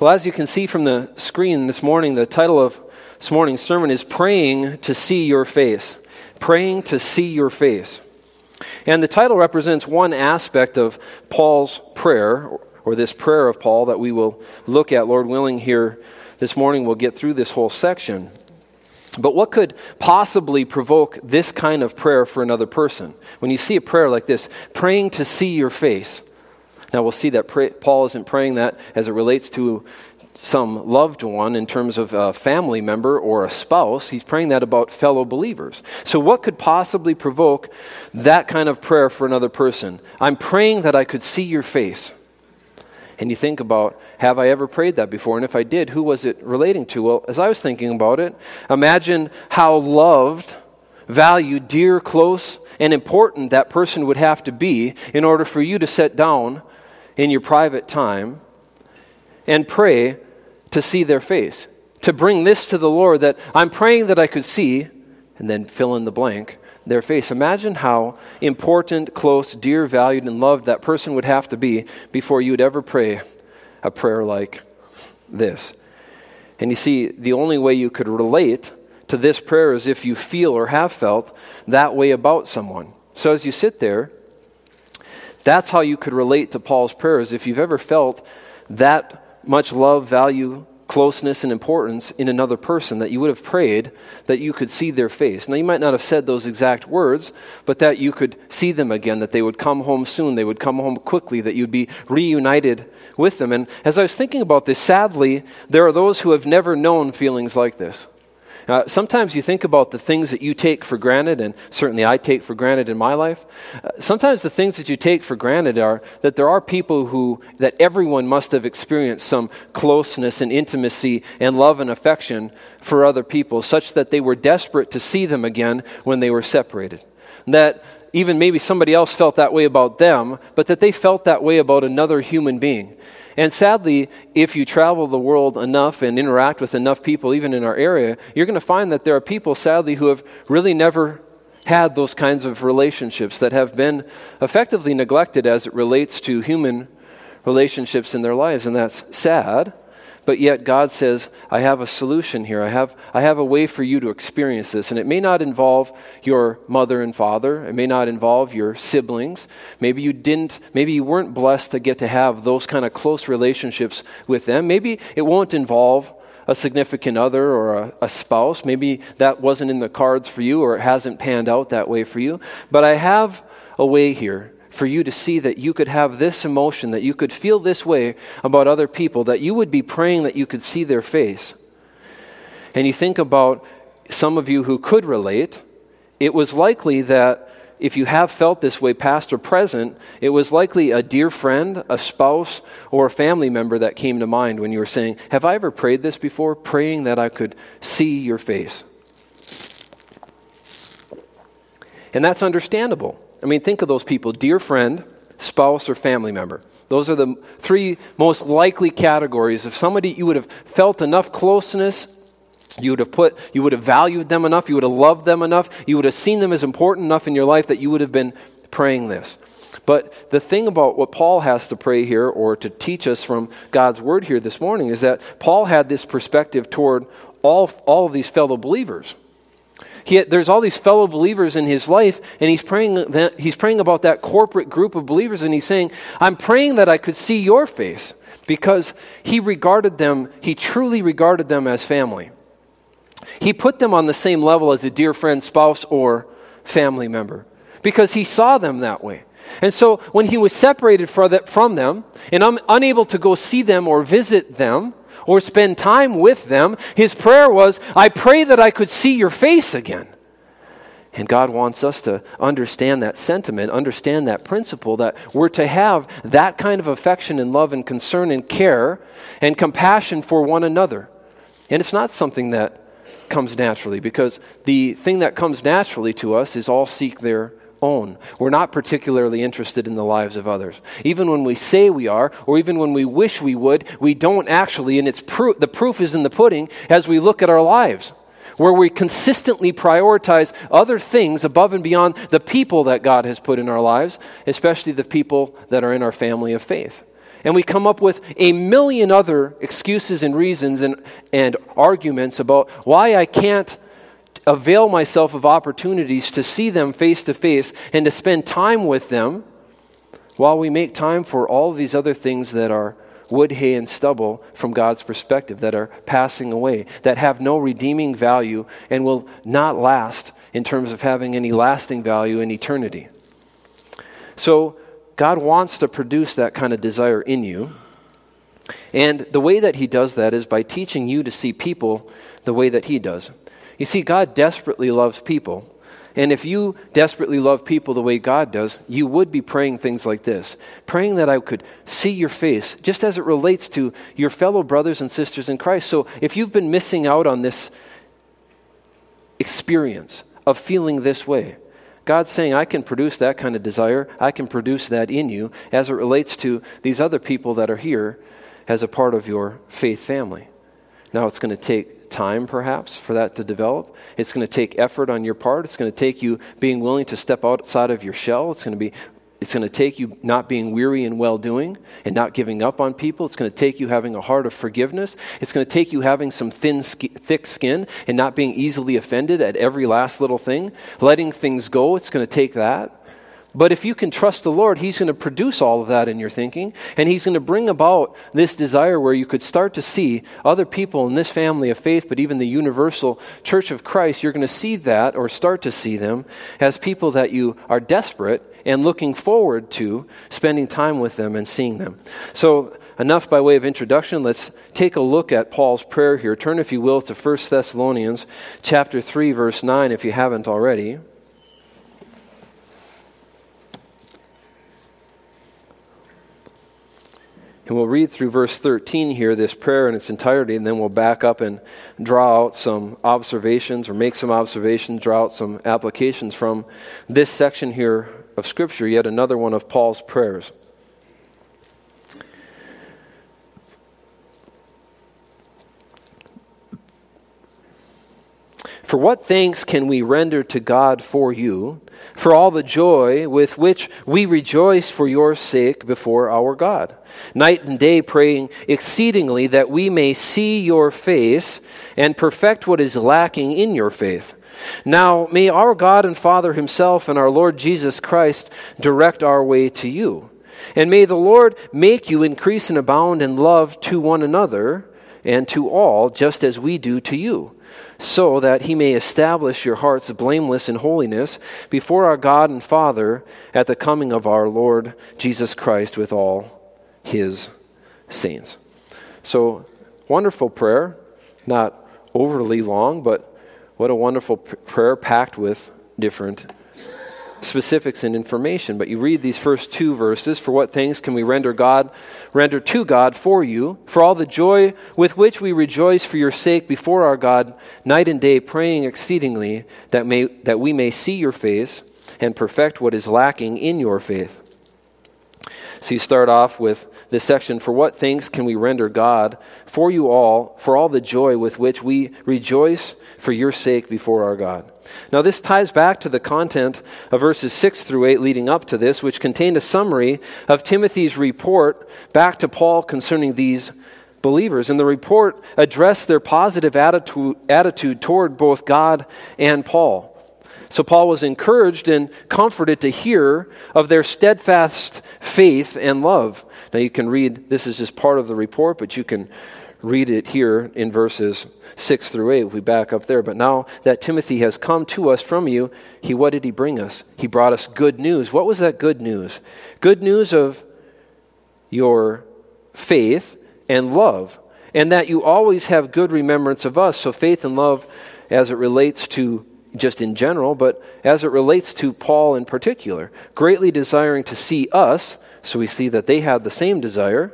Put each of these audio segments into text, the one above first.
Well, as you can see from the screen this morning, the title of this morning's sermon is Praying to See Your Face. Praying to See Your Face. And the title represents one aspect of Paul's prayer, or this prayer of Paul that we will look at, Lord willing, here this morning. We'll get through this whole section. But what could possibly provoke this kind of prayer for another person? When you see a prayer like this, praying to see your face. Now we'll see that pray, Paul isn't praying that as it relates to some loved one in terms of a family member or a spouse. He's praying that about fellow believers. So, what could possibly provoke that kind of prayer for another person? I'm praying that I could see your face. And you think about, have I ever prayed that before? And if I did, who was it relating to? Well, as I was thinking about it, imagine how loved, valued, dear, close, and important that person would have to be in order for you to set down in your private time and pray to see their face. To bring this to the Lord that I'm praying that I could see, and then fill in the blank, their face. Imagine how important, close, dear, valued, and loved that person would have to be before you would ever pray a prayer like this. And you see, the only way you could relate to this prayer is if you feel or have felt that way about someone. So as you sit there, that's how you could relate to Paul's prayers. If you've ever felt that much love, value, closeness and importance in another person that you would have prayed that you could see their face. Now, you might not have said those exact words, but that you could see them again, that they would come home soon, they would come home quickly, that you'd be reunited with them. And as I was thinking about this, sadly, there are those who have never known feelings like this. Uh, sometimes you think about the things that you take for granted, and certainly I take for granted in my life. Uh, sometimes the things that you take for granted are that there are people who, that everyone must have experienced some closeness and intimacy and love and affection for other people, such that they were desperate to see them again when they were separated. That even maybe somebody else felt that way about them, but that they felt that way about another human being. And sadly, if you travel the world enough and interact with enough people, even in our area, you're going to find that there are people, sadly, who have really never had those kinds of relationships that have been effectively neglected as it relates to human relationships in their lives. And that's sad. But yet God says, I have a solution here. I have, I have a way for you to experience this. And it may not involve your mother and father. It may not involve your siblings. Maybe you didn't, maybe you weren't blessed to get to have those kind of close relationships with them. Maybe it won't involve a significant other or a, a, spouse. Maybe that wasn't in the cards for you or it hasn't panned out that way for you. But I have a way here for you to see that you could have this emotion, that you could feel this way about other people, that you would be praying that you could see their face. And you think about some of you who could relate, it was likely that if you have felt this way, past or present, it was likely a dear friend, a spouse, or a family member that came to mind when you were saying, Have I ever prayed this before? Praying that I could see your face. And that's understandable. I mean, think of those people. Dear friend, spouse, or family member. Those are the three most likely categories. Of somebody you would have felt enough closeness you would have put you would have valued them enough you would have loved them enough you would have seen them as important enough in your life that you would have been praying this. But the thing about what paul has to pray here or to teach us from god's word here this morning is that paul had this perspective toward all, all of these fellow believers he, there's all these fellow believers in his life, and he's praying, that, he's praying about that corporate group of believers, and he's saying, I'm praying that I could see your face because he regarded them, he truly regarded them as family. He put them on the same level as a dear friend, spouse, or family member because he saw them that way. And so when he was separated from them and unable to go see them or visit them, or spend time with them. His prayer was, I pray that I could see your face again. And God wants us to understand that sentiment, understand that principle that we're to have that kind of affection and love and concern and care and compassion for one another. And it's not something that comes naturally because the thing that comes naturally to us is all seek their own. We're not particularly interested in the lives of others. Even when we say we are, or even when we wish we would, we don't actually, and it's pro- the proof is in the pudding as we look at our lives, where we consistently prioritize other things above and beyond the people that God has put in our lives, especially the people that are in our family of faith. And we come up with a million other excuses and reasons and, and arguments about why I can't avail myself of opportunities to see them face to face and to spend time with them while we make time for all these other things that are wood, hay, and stubble from God's perspective that are passing away, that have no redeeming value and will not last in terms of having any lasting value in eternity. So, God wants to produce that kind of desire in you. And the way that He does that is by teaching you to see people the way that He does. You see, God desperately loves people. And if you desperately love people the way God does, you would be praying things like this praying that I could see your face, just as it relates to your fellow brothers and sisters in Christ. So if you've been missing out on this experience of feeling this way, God's saying, I can produce that kind of desire. I can produce that in you as it relates to these other people that are here as a part of your faith family. Now, it's going to take time, perhaps, for that to develop. It's going to take effort on your part. It's going to take you being willing to step outside of your shell. It's going to be it's going to take you not being weary in well doing and not giving up on people. It's going to take you having a heart of forgiveness. It's going to take you having some thin, thick skin and not being easily offended at every last little thing. Letting things go, it's going to take that. But if you can trust the Lord, He's going to produce all of that in your thinking, and He's going to bring about this desire where you could start to see other people in this family of faith, but even the universal church of Christ, you're going to see that or start to see them as people that you are desperate and looking forward to spending time with them and seeing them. So, enough by way of introduction. Let's take a look at Paul's prayer here. Turn, if you will, to 1 Thessalonians chapter 3, verse 9, if you haven't already. And we'll read through verse 13 here, this prayer in its entirety, and then we'll back up and draw out some observations or make some observations, draw out some applications from this section here of Scripture, yet another one of Paul's prayers. For what thanks can we render to God for you, for all the joy with which we rejoice for your sake before our God? Night and day praying exceedingly that we may see your face and perfect what is lacking in your faith. Now, may our God and Father Himself and our Lord Jesus Christ direct our way to you. And may the Lord make you increase and abound in love to one another and to all, just as we do to you so that he may establish your hearts blameless in holiness before our God and Father at the coming of our Lord Jesus Christ with all his saints. So, wonderful prayer, not overly long, but what a wonderful prayer packed with different specifics and information. But you read these first two verses For what things can we render God, render to God for you, for all the joy with which we rejoice for your sake before our God, night and day, praying exceedingly that, may, that we may see your face and perfect what is lacking in your faith. So you start off with this section For what things can we render God for you all, for all the joy with which we rejoice for your sake before our God? Now, this ties back to the content of verses 6 through 8 leading up to this, which contained a summary of Timothy's report back to Paul concerning these believers. And the report addressed their positive attitude, attitude toward both God and Paul. So Paul was encouraged and comforted to hear of their steadfast faith and love. Now you can read, this is just part of the report, but you can read it here in verses 6 through 8 if we back up there. But now that Timothy has come to us from you, he what did he bring us? He brought us good news. What was that good news? Good news of your faith and love, and that you always have good remembrance of us. So faith and love as it relates to just in general, but as it relates to Paul in particular, greatly desiring to see us, so we see that they had the same desire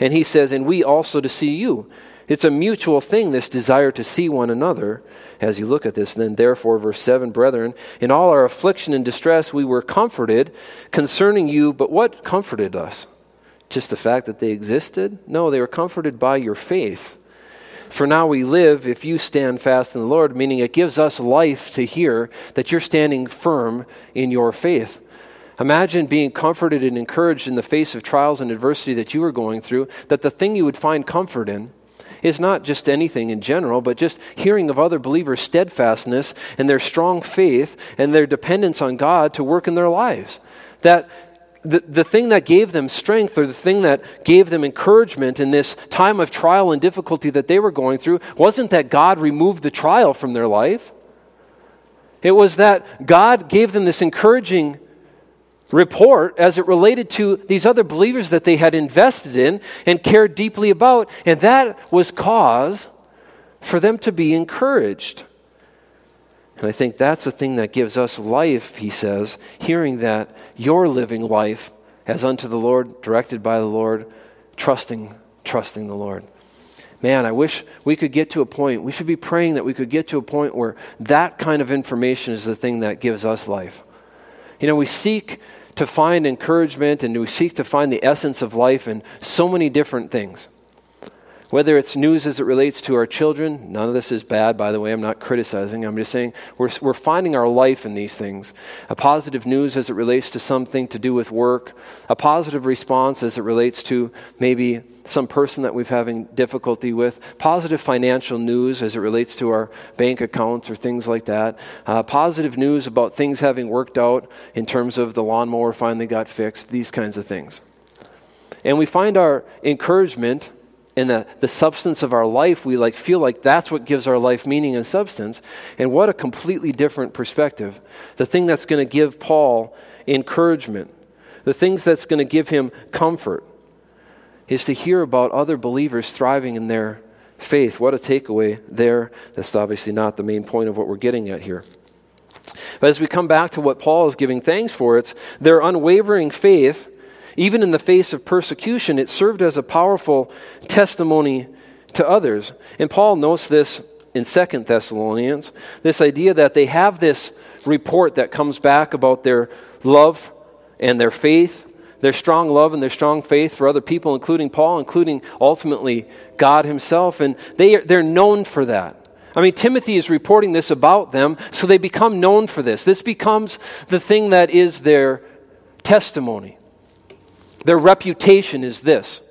and he says, and we also to see you. It's a mutual thing, this desire to see one another as you look at this. Then, therefore, verse 7 Brethren, in all our affliction and distress, we were comforted concerning you. But what comforted us? Just the fact that they existed? No, they were comforted by your faith. For now we live if you stand fast in the Lord, meaning it gives us life to hear that you're standing firm in your faith. Imagine being comforted and encouraged in the face of trials and adversity that you were going through, that the thing you would find comfort in is not just anything in general, but just hearing of other believers' steadfastness and their strong faith and their dependence on God to work in their lives. That the, the thing that gave them strength or the thing that gave them encouragement in this time of trial and difficulty that they were going through wasn't that God removed the trial from their life. It was that God gave them this encouraging report as it related to these other believers that they had invested in and cared deeply about, and that was cause for them to be encouraged. And I think that's the thing that gives us life, he says, hearing that you're living life as unto the Lord, directed by the Lord, trusting, trusting the Lord. Man, I wish we could get to a point, we should be praying that we could get to a point where that kind of information is the thing that gives us life. You know, we seek to find encouragement and we seek to find the essence of life in so many different things. Whether it's news as it relates to our children, none of this is bad, by the way. I'm not criticizing. I'm just saying we're, we're finding our life in these things. A positive news as it relates to something to do with work, a positive response as it relates to maybe some person that we've having difficulty with, positive financial news as it relates to our bank accounts or things like that, uh, positive news about things having worked out in terms of the lawnmower finally got fixed, these kinds of things. And we find our encouragement in the, the substance of our life, we like feel like that's what gives our life meaning and substance. And what a completely different perspective. The thing that's going to give Paul encouragement, the things that's going to give him comfort, is to hear about other believers thriving in their faith. What a takeaway there. That's obviously not the main point of what we're getting at here. But as we come back to what Paul is giving thanks for, it's their unwavering faith even in the face of persecution, it served as a powerful testimony to others. And Paul notes this in Second Thessalonians this idea that they have this report that comes back about their love and their faith, their strong love and their strong faith for other people, including Paul, including ultimately God Himself. And they, they're known for that. I mean, Timothy is reporting this about them, so they become known for this. This becomes the thing that is their testimony. Their reputation is this.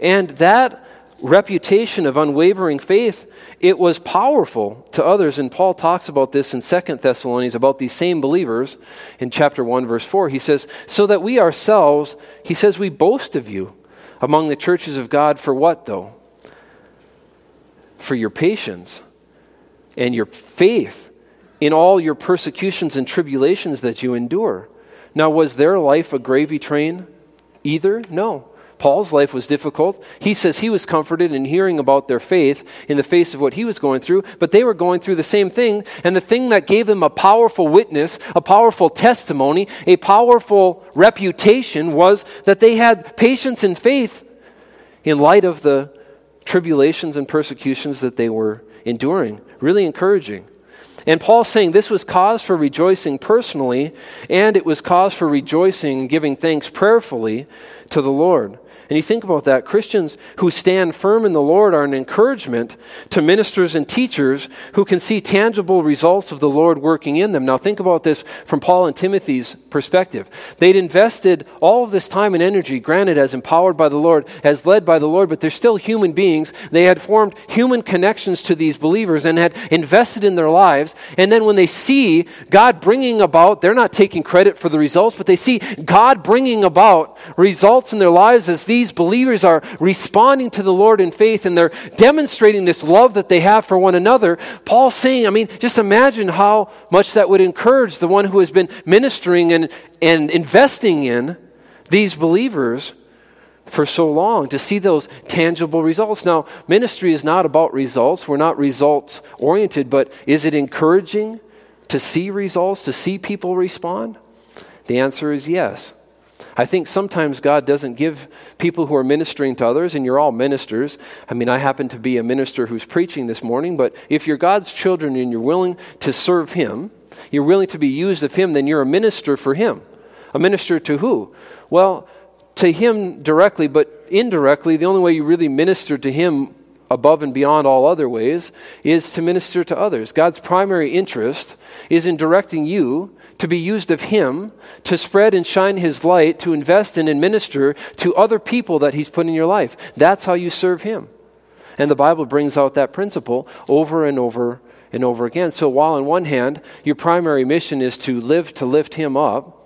And that reputation of unwavering faith, it was powerful to others. And Paul talks about this in Second Thessalonians about these same believers in chapter 1, verse 4. He says, So that we ourselves, he says, we boast of you among the churches of God for what, though? For your patience and your faith in all your persecutions and tribulations that you endure. Now, was their life a gravy train? Either? No. Paul's life was difficult. He says he was comforted in hearing about their faith in the face of what he was going through, but they were going through the same thing. And the thing that gave them a powerful witness, a powerful testimony, a powerful reputation was that they had patience and faith in light of the tribulations and persecutions that they were enduring. Really encouraging. And Paul's saying this was cause for rejoicing personally, and it was cause for rejoicing and giving thanks prayerfully to the Lord. And you think about that. Christians who stand firm in the Lord are an encouragement to ministers and teachers who can see tangible results of the Lord working in them. Now, think about this from Paul and Timothy's perspective. They'd invested all of this time and energy, granted, as empowered by the Lord, as led by the Lord, but they're still human beings. They had formed human connections to these believers and had invested in their lives. And then when they see God bringing about, they're not taking credit for the results, but they see God bringing about results in their lives as these believers are responding to the Lord in faith and they're demonstrating this love that they have for one another, Paul's saying, I mean, just imagine how much that would encourage the one who has been ministering and, and investing in these believers for so long to see those tangible results. Now, ministry is not about results. We're not results oriented, but is it encouraging to see results, to see people respond? The answer is yes. I think sometimes God doesn't give people who are ministering to others, and you're all ministers. I mean, I happen to be a minister who's preaching this morning, but if you're God's children and you're willing to serve Him, you're willing to be used of Him, then you're a minister for Him. A minister to who? Well, to Him directly, but indirectly, the only way you really minister to Him above and beyond all other ways, is to minister to others. God's primary interest is in directing you to be used of Him to spread and shine His light, to invest in and minister to other people that He's put in your life. That's how you serve Him. And the Bible brings out that principle over and over and over again. So while on one hand, your primary mission is to live to lift Him up,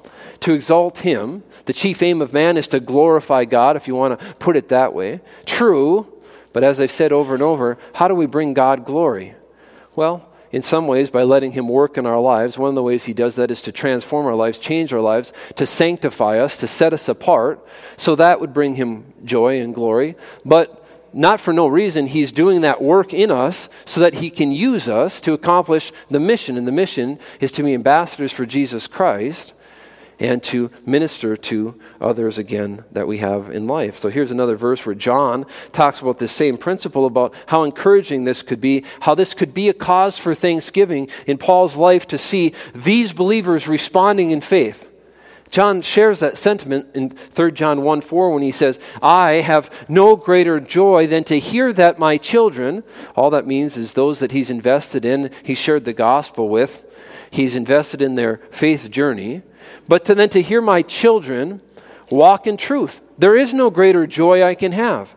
to exalt Him, the chief aim of man is to glorify God, if you want to put it that way. True, but as I've said over and over, how do we bring God glory? Well, in some ways, by letting Him work in our lives. One of the ways He does that is to transform our lives, change our lives, to sanctify us, to set us apart. So that would bring Him joy and glory. But not for no reason. He's doing that work in us so that He can use us to accomplish the mission. And the mission is to be ambassadors for Jesus Christ and to minister to others again that we have in life. So here's another verse where John talks about this same principle about how encouraging this could be, how this could be a cause for thanksgiving in Paul's life to see these believers responding in faith. John shares that sentiment in 3 John 1 4 when he says, I have no greater joy than to hear that my children, all that means is those that he's invested in, he shared the gospel with, he's invested in their faith journey, but to then to hear my children walk in truth. There is no greater joy I can have.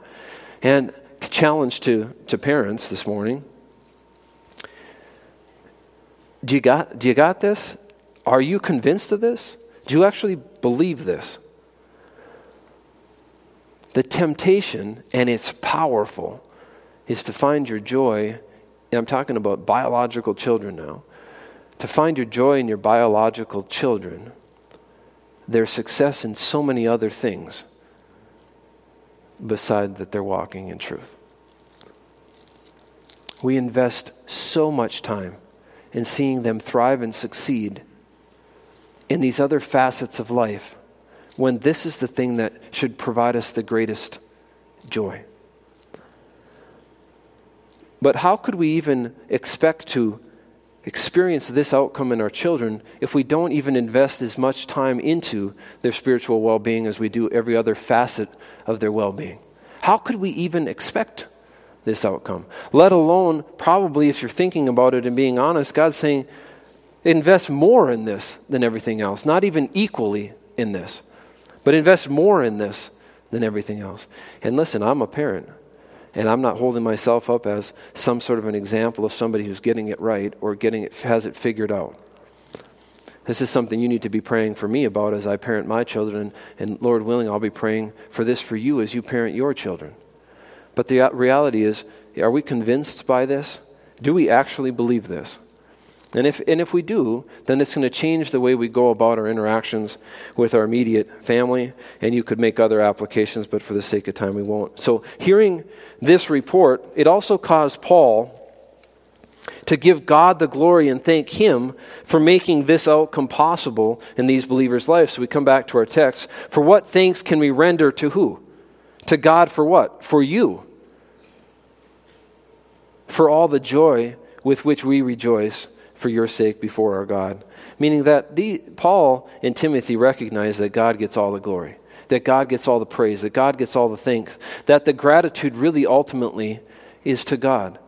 And challenge to, to parents this morning. Do you, got, do you got this? Are you convinced of this? Do you actually believe this? The temptation, and it's powerful, is to find your joy. and I'm talking about biological children now. To find your joy in your biological children, their success in so many other things, beside that they're walking in truth. We invest so much time in seeing them thrive and succeed in these other facets of life when this is the thing that should provide us the greatest joy. But how could we even expect to experience this outcome in our children if we don't even invest as much time into their spiritual well being as we do every other facet of their well being? How could we even expect this outcome? Let alone, probably, if you're thinking about it and being honest, God's saying, invest more in this than everything else, not even equally in this, but invest more in this than everything else. And listen, I'm a parent, and I'm not holding myself up as some sort of an example of somebody who's getting it right or getting it has it figured out. This is something you need to be praying for me about as I parent my children, and Lord willing, I'll be praying for this for you as you parent your children. But the uh, reality is, are we convinced by this? Do we actually believe this? And if, and if we do, then it's going to change the way we go about our interactions with our immediate family. And you could make other applications, but for the sake of time, we won't. So, hearing this report, it also caused Paul to give God the glory and thank Him for making this outcome possible in these believers' lives. So, we come back to our text. For what thanks can we render to who? To God for what? For you. For all the joy with which we rejoice for your sake before our God. Meaning that the, Paul and Timothy recognize that God gets all the glory, that God gets all the praise, that God gets all the thanks, that the gratitude really ultimately is to God.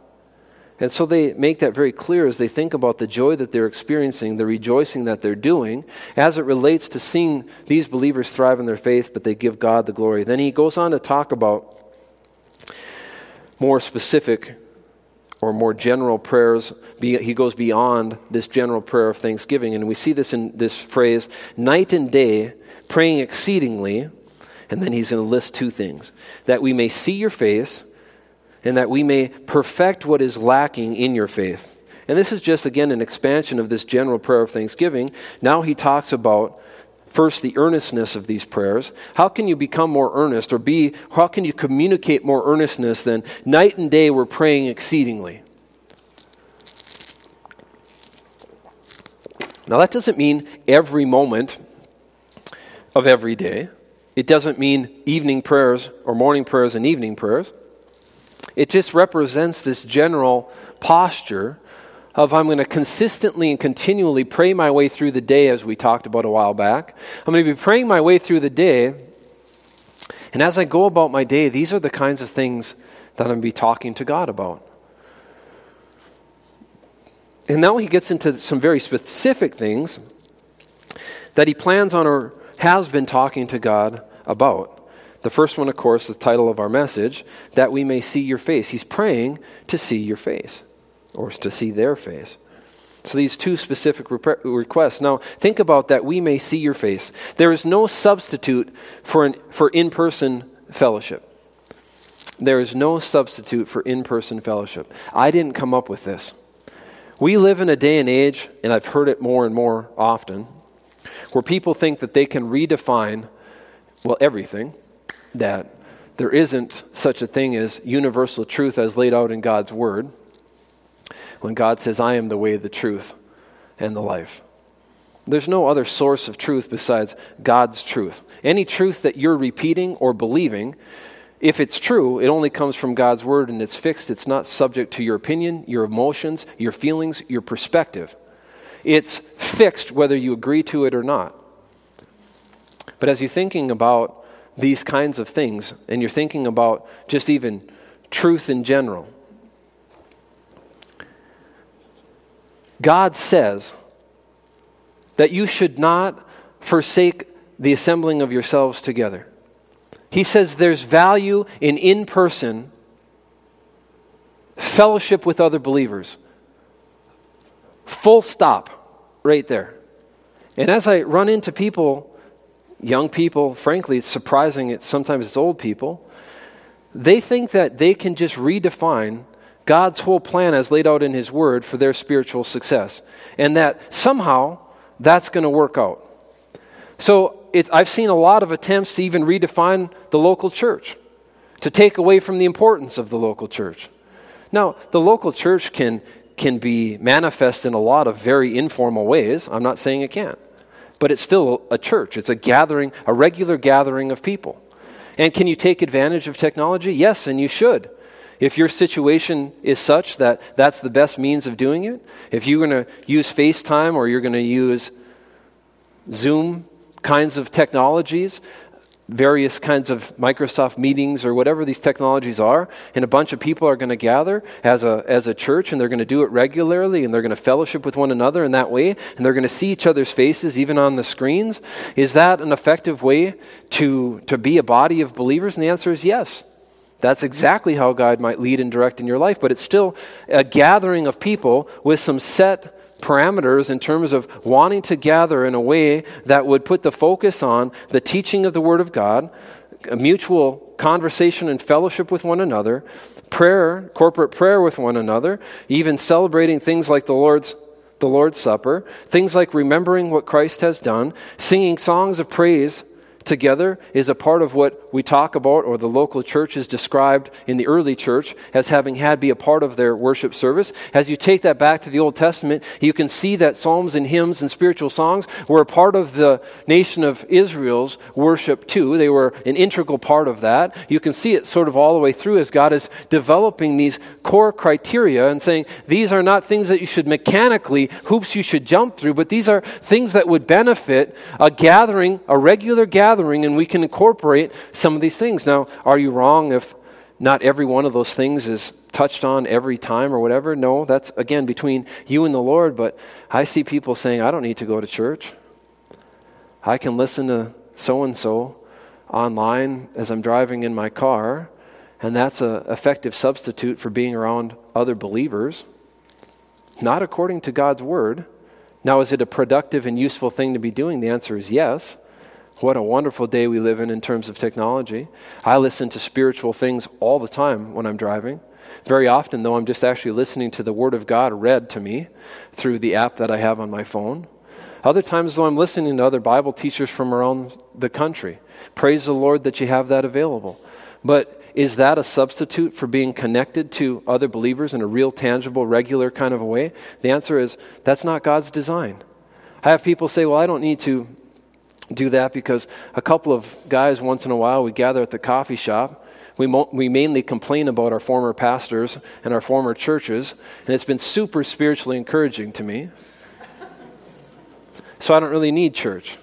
And so they make that very clear as they think about the joy that they're experiencing, the rejoicing that they're doing, as it relates to seeing these believers thrive in their faith, but they give God the glory. Then he goes on to talk about more specific or more general prayers. He goes beyond this general prayer of thanksgiving. And we see this in this phrase night and day, praying exceedingly. And then he's going to list two things that we may see your face, and that we may perfect what is lacking in your faith. And this is just, again, an expansion of this general prayer of thanksgiving. Now he talks about First, the earnestness of these prayers. How can you become more earnest or be, how can you communicate more earnestness than night and day we're praying exceedingly? Now, that doesn't mean every moment of every day. It doesn't mean evening prayers or morning prayers and evening prayers. It just represents this general posture of I'm going to consistently and continually pray my way through the day, as we talked about a while back. I'm going to be praying my way through the day, And as I go about my day, these are the kinds of things that I'm going to be talking to God about. And now he gets into some very specific things that he plans on or has been talking to God about. The first one, of course, is the title of our message, that we may see your face. He's praying to see your face, or to see their face. So these two specific requests. Now, think about that we may see your face. There is no substitute for, for in person fellowship. There is no substitute for in person fellowship. I didn't come up with this. We live in a day and age, and I've heard it more and more often, where people think that they can redefine, well, everything, that there isn't such a thing as universal truth as laid out in God's Word when God says, I am the way, the truth, and the life. There's no other source of truth besides God's truth. Any truth that you're repeating or believing, if it's true, it only comes from God's word and it's fixed. It's not subject to your opinion, your emotions, your feelings, your perspective. It's fixed whether you agree to it or not. But as you're thinking about these kinds of things, and you're thinking about just even truth in general, God says that you should not forsake the assembling of yourselves together. He says there's value in in person fellowship with other believers. Full stop, right there. And as I run into people, young people, frankly, it's surprising, it's, sometimes it's old people, they think that they can just redefine God's whole plan as laid out in His Word for their spiritual success. And that somehow that's going to work out. So I've seen a lot of attempts to even redefine the local church, to take away from the importance of the local church. Now, the local church can, can be manifest in a lot of very informal ways. I'm not saying it can't. But it's still a church, it's a gathering, a regular gathering of people. And can you take advantage of technology? Yes, and you should. If your situation is such that that's the best means of doing it, if you're going to use FaceTime or you're going to use Zoom kinds of technologies, various kinds of Microsoft meetings or whatever these technologies are, and a bunch of people are going to gather as a, as a church and they're going to do it regularly and they're going to fellowship with one another in that way and they're going to see each other's faces even on the screens. Is that an effective way to, to be a body of believers? And the answer is yes. That's exactly how God might lead and direct in your life, but it's still a gathering of people with some set parameters in terms of wanting to gather in a way that would put the focus on the teaching of the Word of God, a mutual conversation and fellowship with one another, prayer, corporate prayer with one another, even celebrating things like the Lord's the Lord's Supper, things like remembering what Christ has done, singing songs of praise together is a part of what we talk about, or the local church is described in the early church as having had be a part of their worship service. As you take that back to the Old Testament, you can see that psalms and hymns and spiritual songs were a part of the nation of Israel's worship too. They were an integral part of that. You can see it sort of all the way through as God is developing these core criteria and saying these are not things that you should mechanically, hoops you should jump through, but these are things that would benefit a gathering, a regular gathering gathering and we can incorporate some of these things. Now, are you wrong if not every one of those things is touched on every time or whatever? No, that's again between you and the Lord, but I see people saying, I don't need to go to church. I can listen to so and so online as I'm driving in my car, and that's an effective substitute for being around other believers. Not according to God's word. Now, is it a productive and useful thing to be doing? The answer is yes. What a wonderful day we live in in terms of technology. I listen to spiritual things all the time when I'm driving. Very often, though, I'm just actually listening to the Word of God read to me through the app that I have on my phone. Other times, though, I'm listening to other Bible teachers from around the country. Praise the Lord that you have that available. But is that a substitute for being connected to other believers in a real, tangible, regular kind of a way? The answer is that's not God's design. I have people say, well, I don't need to do that because a couple of guys once in a while we gather at the coffee shop we, mo- we mainly complain about our former pastors and our former churches and it's been super spiritually encouraging to me so i don't really need church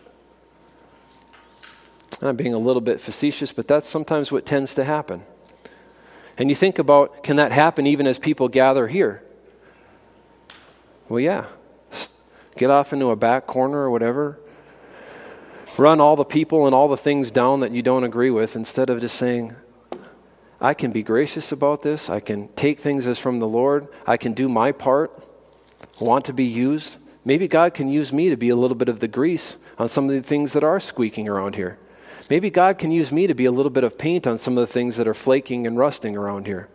I'm being a little bit facetious, but that's sometimes what tends to happen. And you think about can that happen even as people gather here? Well, yeah. Get off into a back corner or whatever. Run all the people and all the things down that you don't agree with instead of just saying, I can be gracious about this. I can take things as from the Lord. I can do my part. Want to be used. Maybe God can use me to be a little bit of the grease on some of the things that are squeaking around here. Maybe God can use me to be a little bit of paint on some of the things that are flaking and rusting around here.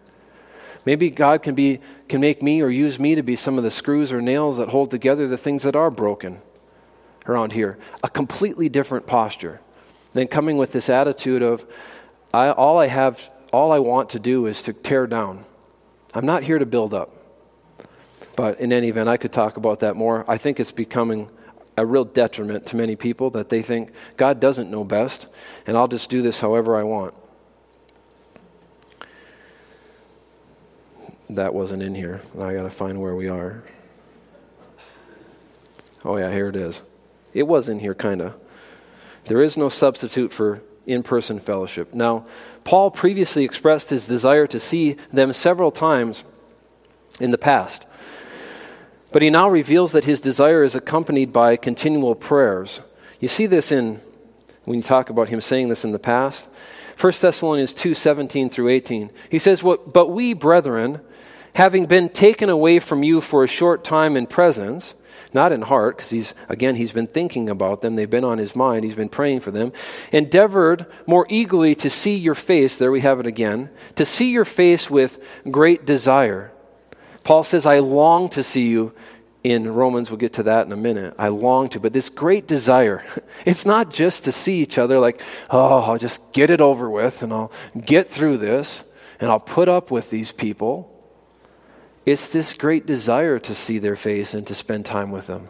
Maybe God can, be, can make me or use me to be some of the screws or nails that hold together the things that are broken around here. A completely different posture than coming with this attitude of, I, all I have, all I want to do is to tear down. I'm not here to build up. But in any event, I could talk about that more. I think it's becoming a real detriment to many people that they think God doesn't know best, and I'll just do this however I want. That wasn't in here. I got to find where we are. Oh, yeah, here it is. It was in here, kind of. There is no substitute for in person fellowship. Now, Paul previously expressed his desire to see them several times in the past. But he now reveals that his desire is accompanied by continual prayers. You see this in when you talk about him saying this in the past. 1 Thessalonians 2 17 through 18. He says, But we, brethren, having been taken away from you for a short time in presence, not in heart, because he's, again, he's been thinking about them. They've been on his mind. He's been praying for them. Endeavored more eagerly to see your face. There we have it again. To see your face with great desire. Paul says, I long to see you in Romans. We'll get to that in a minute. I long to. But this great desire, it's not just to see each other like, oh, I'll just get it over with and I'll get through this and I'll put up with these people. It's this great desire to see their face and to spend time with them.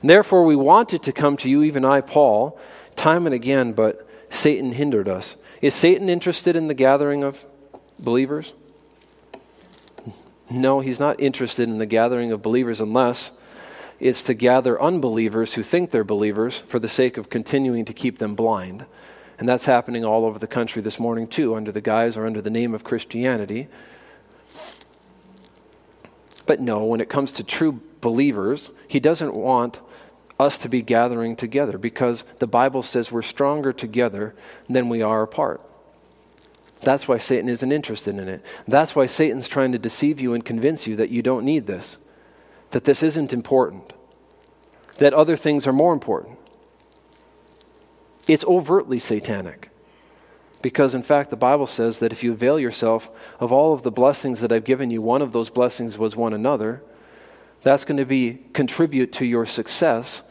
And therefore, we wanted to come to you, even I, Paul, time and again, but Satan hindered us. Is Satan interested in the gathering of believers? No, he's not interested in the gathering of believers unless it's to gather unbelievers who think they're believers for the sake of continuing to keep them blind. And that's happening all over the country this morning, too, under the guise or under the name of Christianity. But no, when it comes to true believers, he doesn't want us to be gathering together because the Bible says we're stronger together than we are apart. That's why Satan isn't interested in it. That's why Satan's trying to deceive you and convince you that you don't need this, that this isn't important, that other things are more important. It's overtly satanic. Because, in fact, the Bible says that if you avail yourself of all of the blessings that I've given you, one of those blessings was one another, that's going to be contribute to your success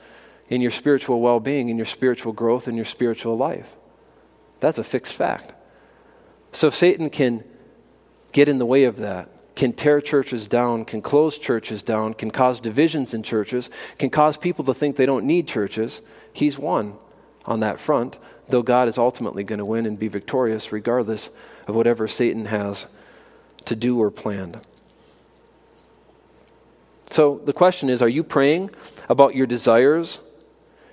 in your spiritual well being, in your spiritual growth, in your spiritual life. That's a fixed fact. So, if Satan can get in the way of that, can tear churches down, can close churches down, can cause divisions in churches, can cause people to think they don't need churches, he's won on that front though God is ultimately going to win and be victorious regardless of whatever Satan has to do or planned. So the question is are you praying about your desires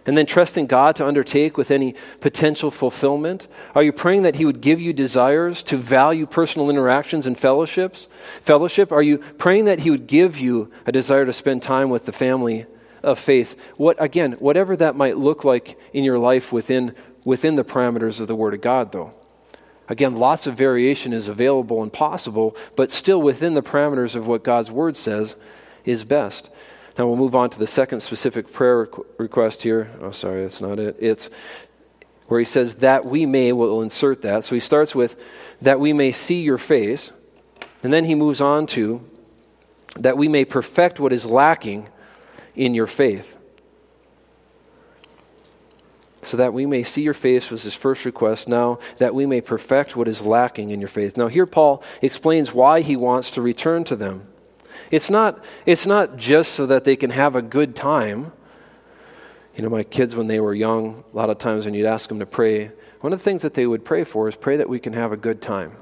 and then trusting God to undertake with any potential fulfillment? Are you praying that he would give you desires to value personal interactions and fellowships? Fellowship? Are you praying that he would give you a desire to spend time with the family of faith? What again, whatever that might look like in your life within within the parameters of the Word of God, though. Again, lots of variation is available and possible, but still within the parameters of what God's Word says is best. Now we'll move on to the second specific prayer request here. Oh, sorry, that's not it. It's where he says, that we may, we'll insert that. So he starts with, that we may see your face. And then he moves on to, that we may perfect what is lacking in your faith so that we may see your face was his first request now that we may perfect what is lacking in your faith. Now here paul explains why he wants to return to them. It's not it's not just so that they can have a good time. You know my kids when they were young a lot of times when you'd ask them to pray one of the things that they would pray for is pray that we can have a good time.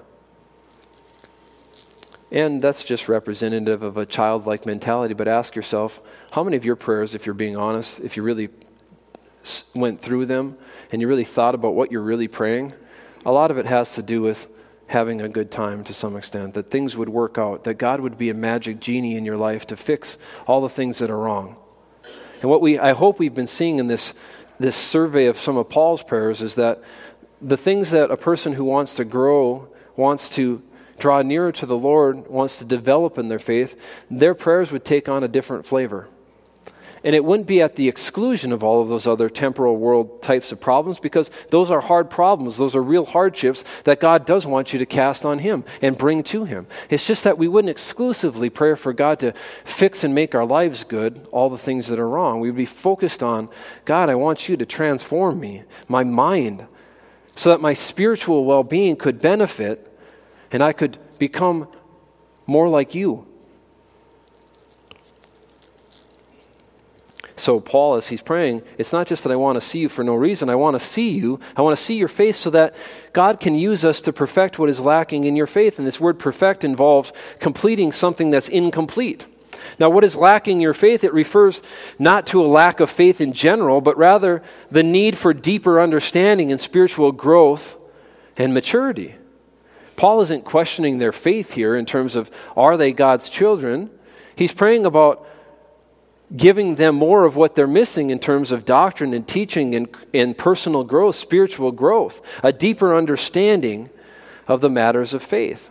And that's just representative of a childlike mentality but ask yourself how many of your prayers if you're being honest if you really went through them and you really thought about what you're really praying, a lot of it has to do with having a good time to some extent, that things would work out, that God would be a magic genie in your life to fix all the things that are wrong. And what we, I hope we've been seeing in this, this survey of some of Paul's prayers is that the things that a person who wants to grow, wants to draw nearer to the Lord, wants to develop in their faith, their prayers would take on a different flavor. And it wouldn't be at the exclusion of all of those other temporal world types of problems because those are hard problems. Those are real hardships that God does want you to cast on Him and bring to Him. It's just that we wouldn't exclusively pray for God to fix and make our lives good, all the things that are wrong. We'd be focused on God, I want you to transform me, my mind, so that my spiritual well being could benefit and I could become more like you. So, Paul, as he's praying, it's not just that I want to see you for no reason. I want to see you. I want to see your face so that God can use us to perfect what is lacking in your faith. And this word perfect involves completing something that's incomplete. Now, what is lacking in your faith? It refers not to a lack of faith in general, but rather the need for deeper understanding and spiritual growth and maturity. Paul isn't questioning their faith here in terms of are they God's children? He's praying about giving them more of what they're missing in terms of doctrine and teaching and, and personal growth, spiritual growth, a deeper understanding of the matters of faith.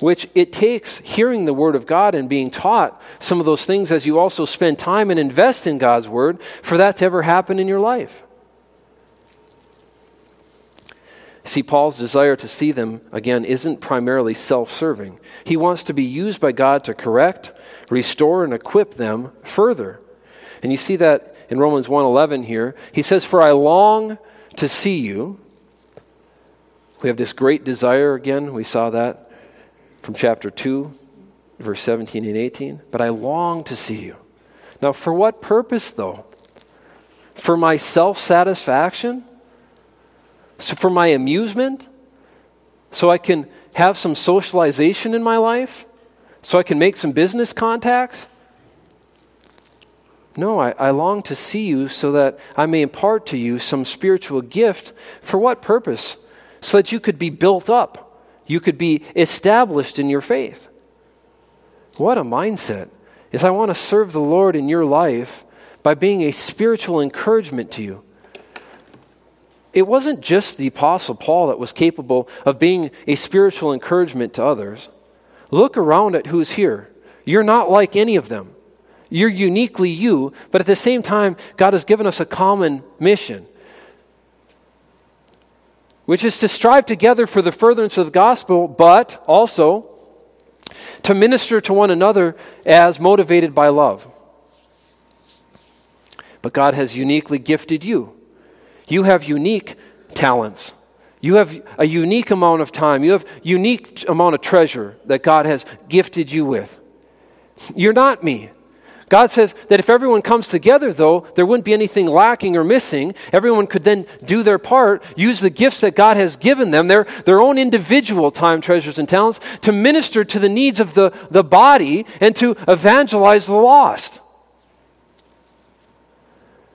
Which it takes hearing the Word of God and being taught some of those things as you also spend time and invest in God's Word for that to ever happen in your life. See, Paul's desire to see them again isn't primarily self serving. He wants to be used by God to correct, restore, and equip them further. And you see that in Romans 1:11 here. He says, "For I long to see you." We have this great desire again. We saw that from chapter 2, verse 17 and 18. But I long to see you. Now, for what purpose, though? For my self satisfaction? So for my amusement? So I can have some socialization in my life? So I can make some business contacts? No, I, I, long to see you so that I may impart to you some spiritual gift. For what purpose? So that you could be built up, you could be established in your faith. What a mindset! Is I want to serve the Lord in your life by being a spiritual encouragement to you it wasn't just the Apostle Paul that was capable of being a spiritual encouragement to others. Look around at who's here. You're not like any of them. You're uniquely you, but at the same time, God has given us a common mission, which is to strive together for the furtherance of the gospel, but also to minister to one another as motivated by love. But God has uniquely gifted you you have unique talents. You have a unique amount of time. You have unique amount of treasure that God has gifted you with. You're not me. God says that if everyone comes together, though, there wouldn't be anything lacking or missing. Everyone could then do their part, use the gifts that God has given them, their, their own individual time, treasures, and talents, to minister to the needs of the, the body and to evangelize the lost.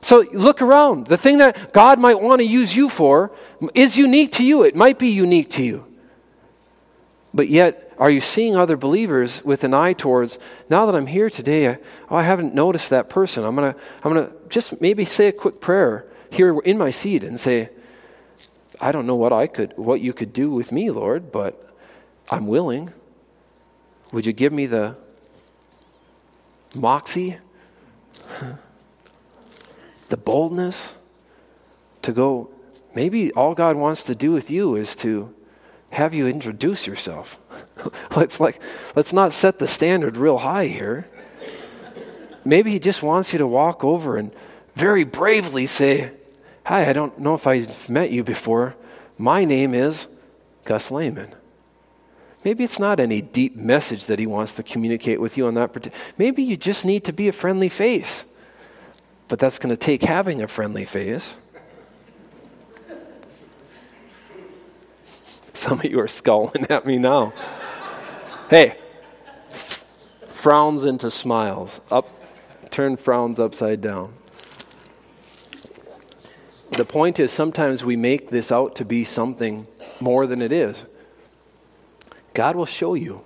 So look around. The thing that God might want to use you for is unique to you. It might be unique to you. But yet, are you seeing other believers with an eye towards, now that I'm here today, I, oh, I haven't noticed that person. I'm going to I'm gonna just maybe say a quick prayer here in my seat and say, I don't know what I could, what you could do with me, Lord, but I'm willing. Would you give me the moxie? the boldness to go, maybe all God wants to do with you is to have you introduce yourself. let's like let's not set the standard real high here. Maybe he just wants you to walk over and very bravely say, Hi, I don't know if I've met you before. My name is Gus Lehman. Maybe it's not any deep message that he wants to communicate with you on that. Maybe you just need to be a friendly face but that's going to take having a friendly face. Some of you are scowling at me now. hey, frowns into smiles. Up, turn frowns upside down. the point is sometimes we make this out to be something more than it is. God will show you,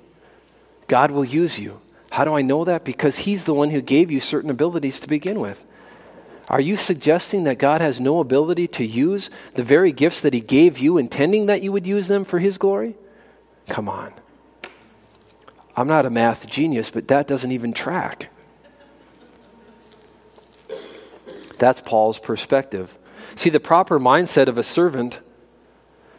God will use you. How do I know that? Because He's the one who gave you certain abilities to begin with. Are you suggesting that God has no ability to use the very gifts that He gave you, intending that you would use them for His glory? Come on. I'm not a math genius, but that doesn't even track. That's Paul's perspective. See, the proper mindset of a servant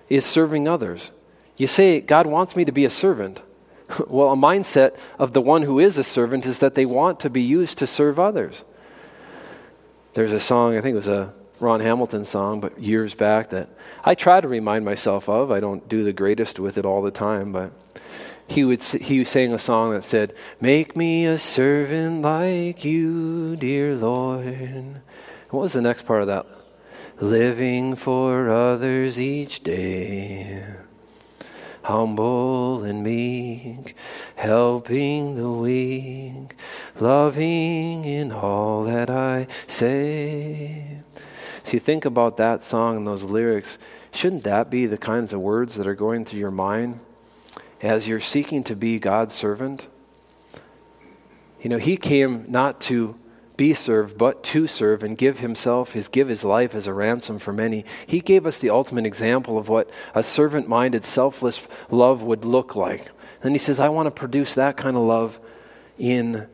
is serving others. You say, God wants me to be a servant. well, a mindset of the one who is a servant is that they want to be used to serve others. There's a song, I think it was a Ron Hamilton song, but years back that I try to remind myself of. I don't do the greatest with it all the time, but he would he was sang a song that said, "Make me a servant like you, dear Lord." What was the next part of that? Living for others each day humble and meek, helping the weak, loving in all that I say. See, think about that song and those lyrics. Shouldn't that be the kinds of words that are going through your mind as you're seeking to be God's servant? You know, He came not to be served, but to serve and give himself, his give his life as a ransom for many. He gave us the ultimate example of what a servant minded, selfless love would look like. Then he says, I want to produce that kind of love in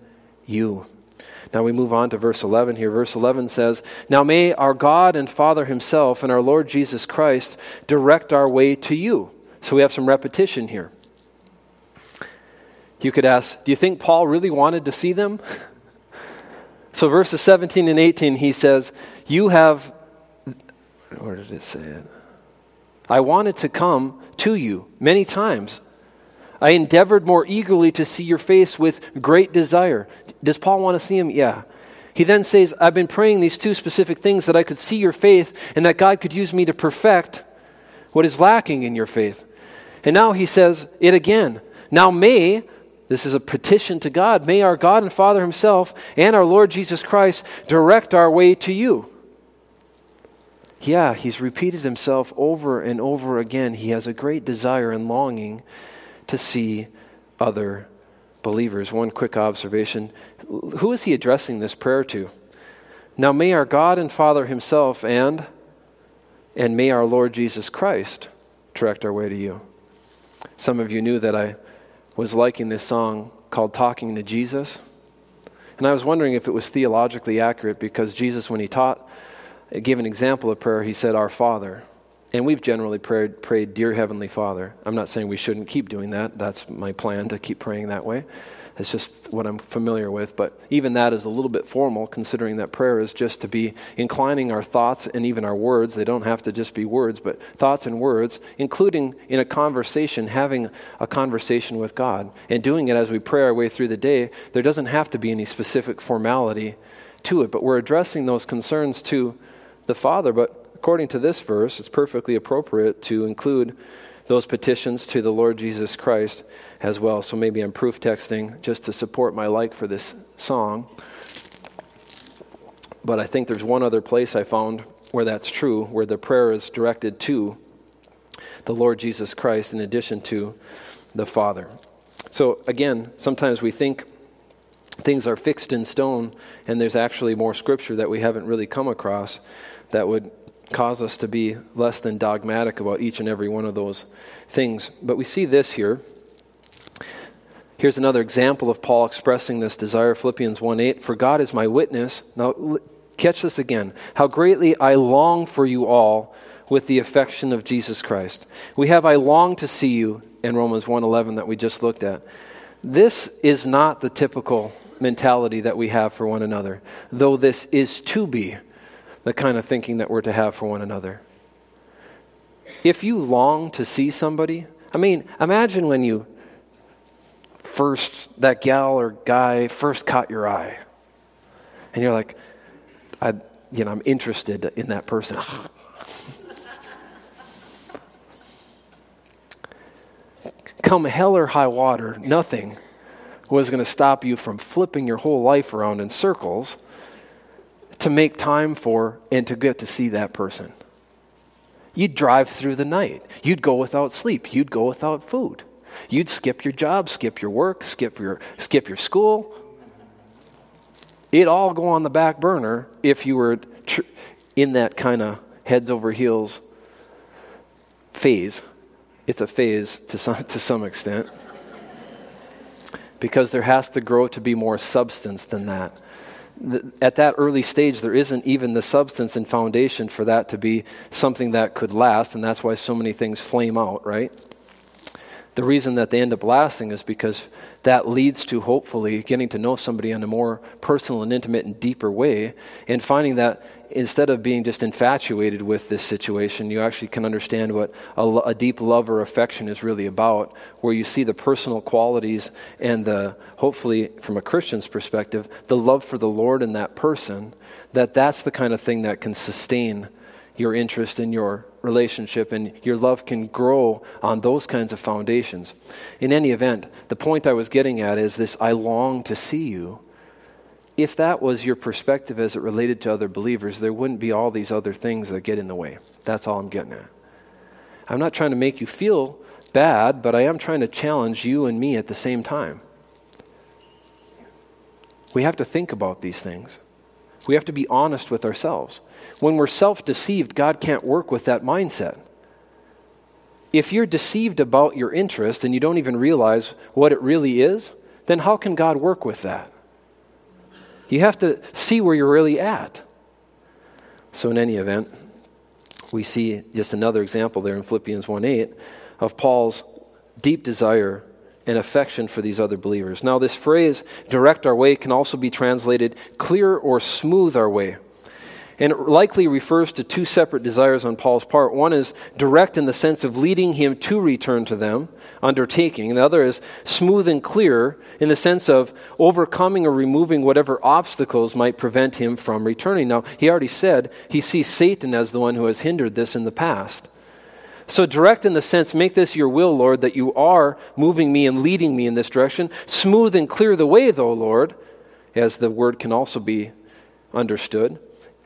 you. Now we move on to verse 11 here. Verse 11 says, Now may our God and Father Himself and our Lord Jesus Christ direct our way to you. So we have some repetition here. You could ask, Do you think Paul really wanted to see them? So, verses 17 and 18, he says, You have, where did it say it? I wanted to come to you many times. I endeavored more eagerly to see your face with great desire. Does Paul want to see him? Yeah. He then says, I've been praying these two specific things that I could see your faith and that God could use me to perfect what is lacking in your faith. And now he says it again. Now may this is a petition to God. May our God and Father Himself and our Lord Jesus Christ direct our way to you. Yeah, He's repeated Himself over and over again. He has a great desire and longing to see other believers. One quick observation Who is He addressing this prayer to? Now, may our God and Father Himself and and may our Lord Jesus Christ direct our way to you. Some of you knew that I was liking this song called Talking to Jesus. And I was wondering if it was theologically accurate because Jesus, when he taught, gave an example of prayer, he said, Our Father. And we've generally prayed, prayed, Dear Heavenly Father. I'm not saying we shouldn't keep doing that. That's my plan to keep praying that way. It's just what I'm familiar with. But even that is a little bit formal, considering that prayer is just to be inclining our thoughts and even our words. They don't have to just be words, but thoughts and words, including in a conversation, having a conversation with God. And doing it as we pray our way through the day, there doesn't have to be any specific formality to it. But we're addressing those concerns to the Father. But according to this verse, it's perfectly appropriate to include those petitions to the Lord Jesus Christ as well. So maybe I'm proof texting just to support my like for this song. But I think there's one other place I found where that's true, where the prayer is directed to the Lord Jesus Christ in addition to the Father. So again, sometimes we think things are fixed in stone, and there's actually more scripture that we haven't really come across that would cause us to be less than dogmatic about each and every one of those things. But we see this here. Here's another example of Paul expressing this desire Philippians 1 8. For God is my witness. Now, catch this again. How greatly I long for you all with the affection of Jesus Christ. We have I long to see you in Romans 1:11 that we just looked at. This is not the typical mentality that we have for one another, though this is to be the kind of thinking that we're to have for one another. If you long to see somebody, I mean, imagine when you first, that gal or guy first caught your eye. And you're like, I, you know, I'm interested in that person. Come hell or high water, nothing was going to stop you from flipping your whole life around in circles to make time for and to get to see that person. You'd drive through the night. You'd go without sleep. You'd go without food. You'd skip your job, skip your work, skip your, skip your school. It'd all go on the back burner if you were tr- in that kind of heads over heels phase. It's a phase to some, to some extent. because there has to grow to be more substance than that at that early stage, there isn't even the substance and foundation for that to be something that could last, and that's why so many things flame out, right? The reason that they end up lasting is because that leads to hopefully getting to know somebody in a more personal and intimate and deeper way, and finding that instead of being just infatuated with this situation, you actually can understand what a, a, deep love or affection is really about, where you see the personal qualities and the, hopefully, from a Christian's perspective, the love for the Lord in that person, that that's the kind of thing that can sustain your interest in your relationship and your love can grow on those kinds of foundations. In any event, the point I was getting at is this I long to see you if that was your perspective as it related to other believers, there wouldn't be all these other things that get in the way. That's all I'm getting at. I'm not trying to make you feel bad, but I am trying to challenge you and me at the same time. We have to think about these things. We have to be honest with ourselves. When we're self deceived, God can't work with that mindset. If you're deceived about your interest and you don't even realize what it really is, then how can God work with that? You have to see where you're really at. So, in any event, we see just another example there in Philippians 1 8 of Paul's deep desire and affection for these other believers. Now, this phrase, direct our way, can also be translated clear or smooth our way. And it likely refers to two separate desires on Paul's part. One is direct in the sense of leading him to return to them, undertaking. The other is smooth and clear in the sense of overcoming or removing whatever obstacles might prevent him from returning. Now, he already said he sees Satan as the one who has hindered this in the past. So, direct in the sense, make this your will, Lord, that you are moving me and leading me in this direction. Smooth and clear the way, though, Lord, as the word can also be understood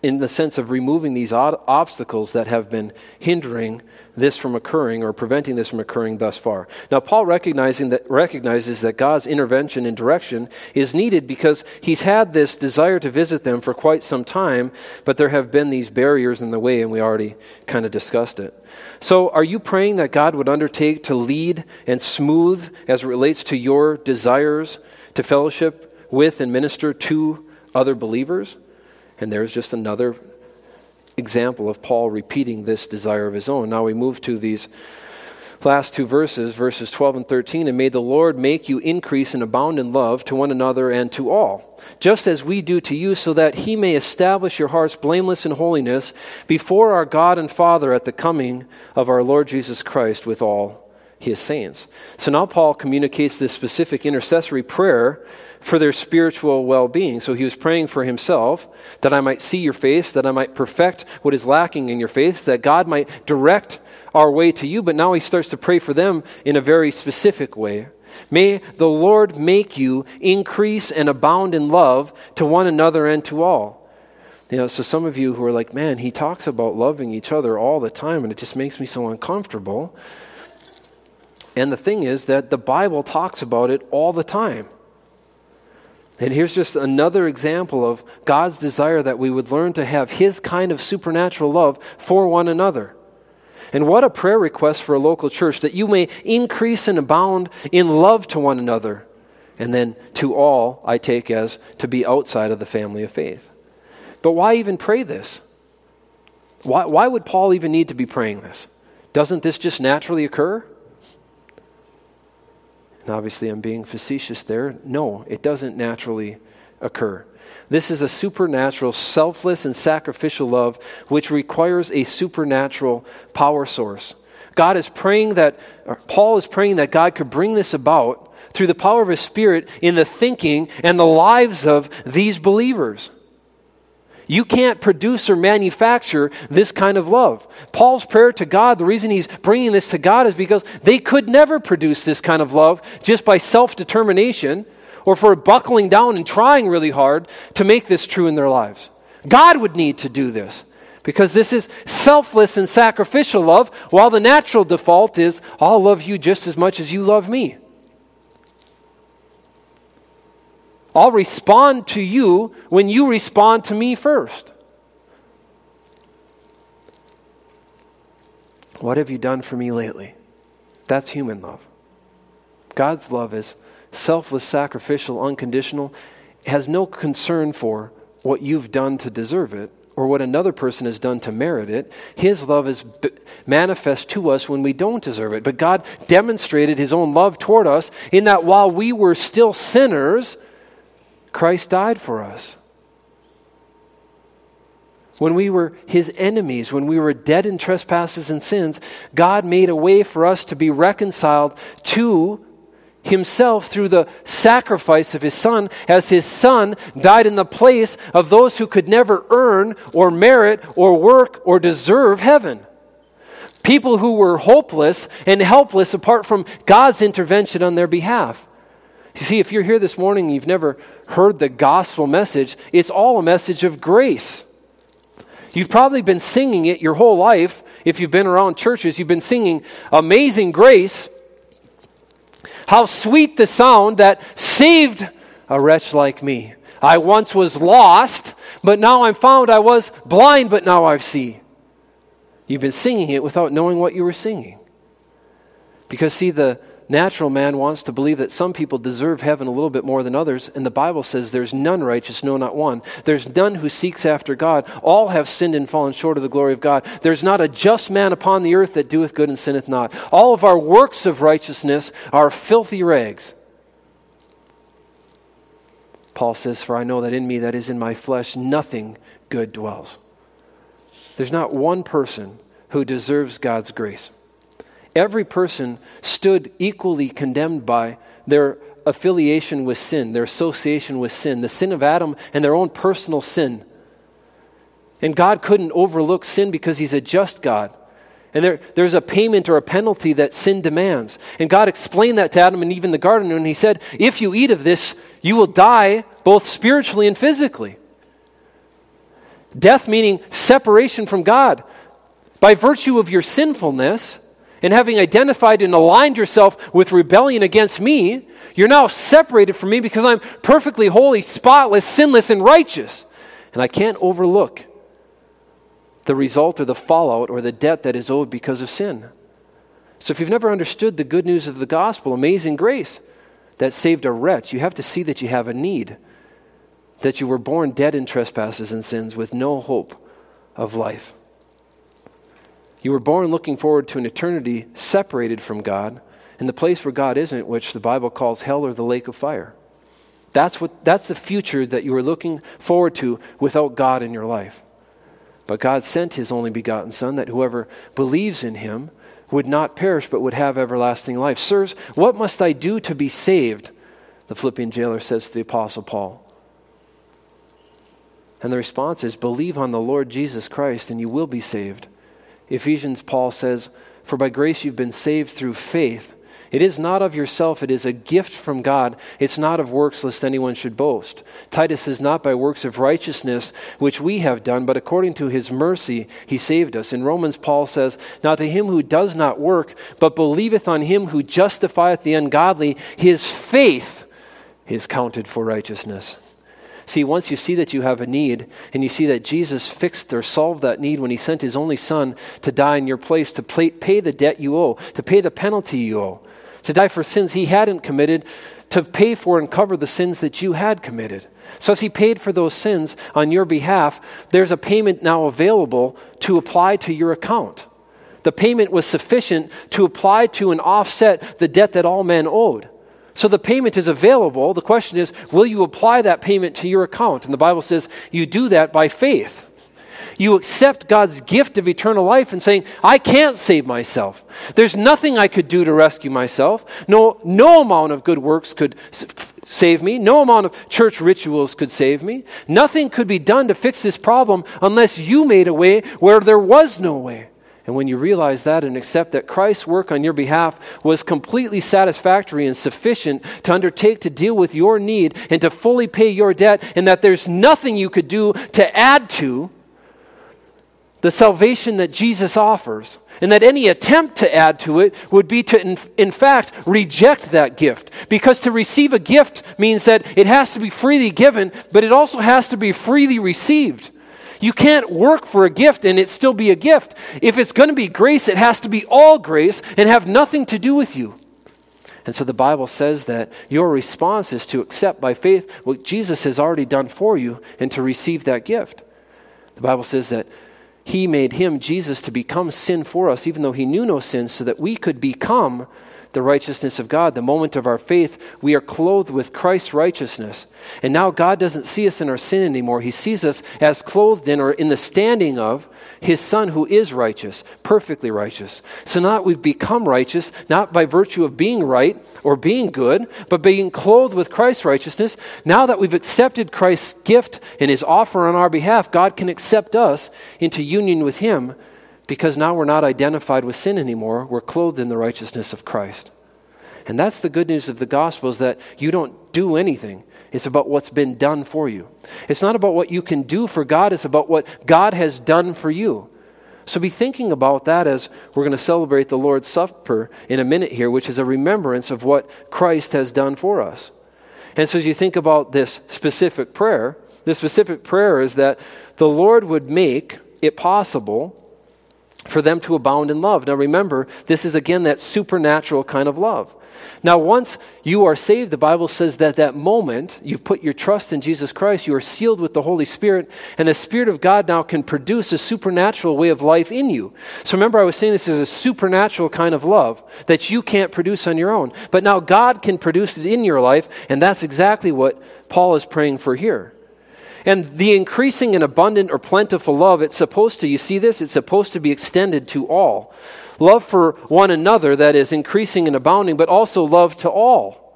in the sense of removing these obstacles that have been hindering this from occurring or preventing this from occurring thus far. Now, Paul recognizing that, recognizes that God's intervention and direction is needed because he's had this desire to visit them for quite some time, but there have been these barriers in the way, and we already kind of discussed it. So, are you praying that God would undertake to lead and smooth as it relates to your desires to fellowship with and minister to other believers? And there's just another example of Paul repeating this desire of his own. Now we move to these last two verses, verses 12 and 13. And may the Lord make you increase and abound in love to one another and to all, just as we do to you, so that he may establish your hearts blameless in holiness before our God and Father at the coming of our Lord Jesus Christ with all his saints. So now Paul communicates this specific intercessory prayer for their spiritual well being. So he was praying for himself that I might see your face, that I might perfect what is lacking in your faith, that God might direct our way to you. But now he starts to pray for them in a very specific way. May the Lord make you increase and abound in love to one another and to all. You know, so some of you who are like, man, he talks about loving each other all the time, and it just makes me so uncomfortable. And the thing is that the Bible talks about it all the time. And here's just another example of God's desire that we would learn to have His kind of supernatural love for one another. And what a prayer request for a local church that you may increase and abound in love to one another. And then to all, I take as to be outside of the family of faith. But why even pray this? Why, why would Paul even need to be praying this? Doesn't this just naturally occur? Obviously, I'm being facetious there. No, it doesn't naturally occur. This is a supernatural, selfless, and sacrificial love which requires a supernatural power source. God is praying that, Paul is praying that God could bring this about through the power of His Spirit in the thinking and the lives of these believers. You can't produce or manufacture this kind of love. Paul's prayer to God, the reason he's bringing this to God is because they could never produce this kind of love just by self determination or for buckling down and trying really hard to make this true in their lives. God would need to do this because this is selfless and sacrificial love, while the natural default is, I'll love you just as much as you love me. I'll respond to you when you respond to me first. What have you done for me lately? That's human love. God's love is selfless, sacrificial, unconditional, has no concern for what you've done to deserve it or what another person has done to merit it. His love is b- manifest to us when we don't deserve it. But God demonstrated His own love toward us in that while we were still sinners, Christ died for us. When we were his enemies, when we were dead in trespasses and sins, God made a way for us to be reconciled to himself through the sacrifice of his son, as his son died in the place of those who could never earn or merit or work or deserve heaven. People who were hopeless and helpless apart from God's intervention on their behalf. You see, if you're here this morning, and you've never heard the gospel message, it's all a message of grace. You've probably been singing it your whole life. If you've been around churches, you've been singing Amazing Grace. How sweet the sound that saved a wretch like me. I once was lost, but now I'm found. I was blind, but now I see. You've been singing it without knowing what you were singing. Because, see, the, natural man wants to believe that some people deserve heaven a little bit more than others, and the Bible says there's none righteous, no, not one. There's none who seeks after God. All have sinned and fallen short of the glory of God. There's not a just man upon the earth that doeth good and sinneth not. All of our works of righteousness are filthy rags. Paul says, For I know that in me, that is in my flesh, nothing good dwells. There's not one person who deserves God's grace every person stood equally condemned by their affiliation with sin, their association with sin, the sin of Adam, and their own personal sin. And God couldn't overlook sin because He's a just God. And there, there's a payment or a penalty that sin demands. And God explained that to Adam and Eve in the garden when He said, If you eat of this, you will die both spiritually and physically. Death meaning separation from God. By virtue of your sinfulness, and having identified and aligned yourself with rebellion against me, you're now separated from me because I'm perfectly holy, spotless, sinless, and righteous. And I can't overlook the result or the fallout or the debt that is owed because of sin. So if you've never understood the good news of the gospel, amazing grace that saved a wretch, you have to see that you have a need, that you were born dead in trespasses and sins with no hope of life. You were born looking forward to an eternity separated from God in the place where God isn't, which the Bible calls hell or the lake of fire. That's, what, that's the future that you were looking forward to without God in your life. But God sent his only begotten Son that whoever believes in him would not perish but would have everlasting life. Sirs, what must I do to be saved? The Philippian jailer says to the Apostle Paul. And the response is believe on the Lord Jesus Christ and you will be saved. Ephesians, Paul says, For by grace you've been saved through faith. It is not of yourself, it is a gift from God. It's not of works, lest anyone should boast. Titus says, Not by works of righteousness which we have done, but according to his mercy he saved us. In Romans, Paul says, Now to him who does not work, but believeth on him who justifieth the ungodly, his faith is counted for righteousness. See, once you see that you have a need and you see that Jesus fixed or solved that need when he sent his only son to die in your place, to pay the debt you owe, to pay the penalty you owe, to die for sins he hadn't committed, to pay for and cover the sins that you had committed. So, as he paid for those sins on your behalf, there's a payment now available to apply to your account. The payment was sufficient to apply to and offset the debt that all men owed. So the payment is available. The question is, will you apply that payment to your account? And the Bible says you do that by faith. You accept God's gift of eternal life and saying, I can't save myself. There's nothing I could do to rescue myself. No, no amount of good works could save me. No amount of church rituals could save me. Nothing could be done to fix this problem unless you made a way where there was no way. And when you realize that and accept that Christ's work on your behalf was completely satisfactory and sufficient to undertake to deal with your need and to fully pay your debt, and that there's nothing you could do to add to the salvation that Jesus offers, and that any attempt to add to it would be to, in, in, fact, reject that gift. Because to receive a gift means that it has to be freely given, but it also has to be freely received. You can't work for a gift and it still be a gift. If it's going to be grace, it has to be all grace and have nothing to do with you. And so the Bible says that your response is to accept by faith what Jesus has already done for you and to receive that gift. The Bible says that he made him, Jesus, to become sin for us, even though he knew no sin, so that we could become the righteousness of God. The moment of our faith, we are clothed with Christ's righteousness. And now God doesn't see us in our sin anymore. He sees us as clothed in or in the standing of His Son who is righteous, perfectly righteous. So now we've become righteous, not by virtue of being right or being good, but being clothed with Christ's righteousness. Now that we've accepted Christ's gift and His offer on our behalf, God can accept us into union with Him because now we're not identified with sin anymore. We're clothed in the righteousness of Christ. And that's the good news of the gospel is that you don't do anything. It's about what's been done for you. It's not about what you can do for God, it's about what God has done for you. So be thinking about that as we're going to celebrate the Lord's Supper in a minute here, which is a remembrance of what Christ has done for us. And so as you think about this specific prayer, this specific prayer is that the Lord would make it possible for them to abound in love. Now remember, this is again that supernatural kind of love. Now, once you are saved, the Bible says that that moment you've put your trust in Jesus Christ, you are sealed with the Holy Spirit, and the Spirit of God now can produce a supernatural way of life in you. So remember, I was saying this is a supernatural kind of love that you can't produce on your own. But now God can produce it in your life, and that's exactly what Paul is praying for here. And the increasing and abundant or plentiful love, it's supposed to, you see this? It's supposed to be extended to all. Love for one another, that is, increasing and abounding, but also love to all.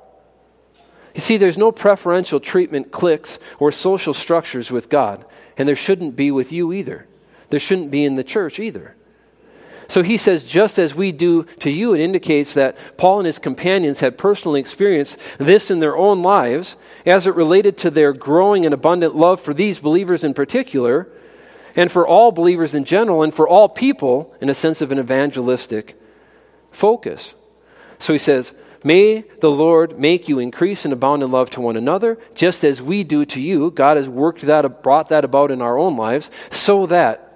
You see, there's no preferential treatment cliques or social structures with God, and there shouldn't be with you either. There shouldn't be in the church either. So he says, just as we do to you, it indicates that Paul and his companions had personally experienced this in their own lives as it related to their growing and abundant love for these believers in particular, and for all believers in general, and for all people in a sense of an evangelistic focus. So he says, May the Lord make you increase and abound in love to one another, just as we do to you. God has worked that, brought that about in our own lives, so that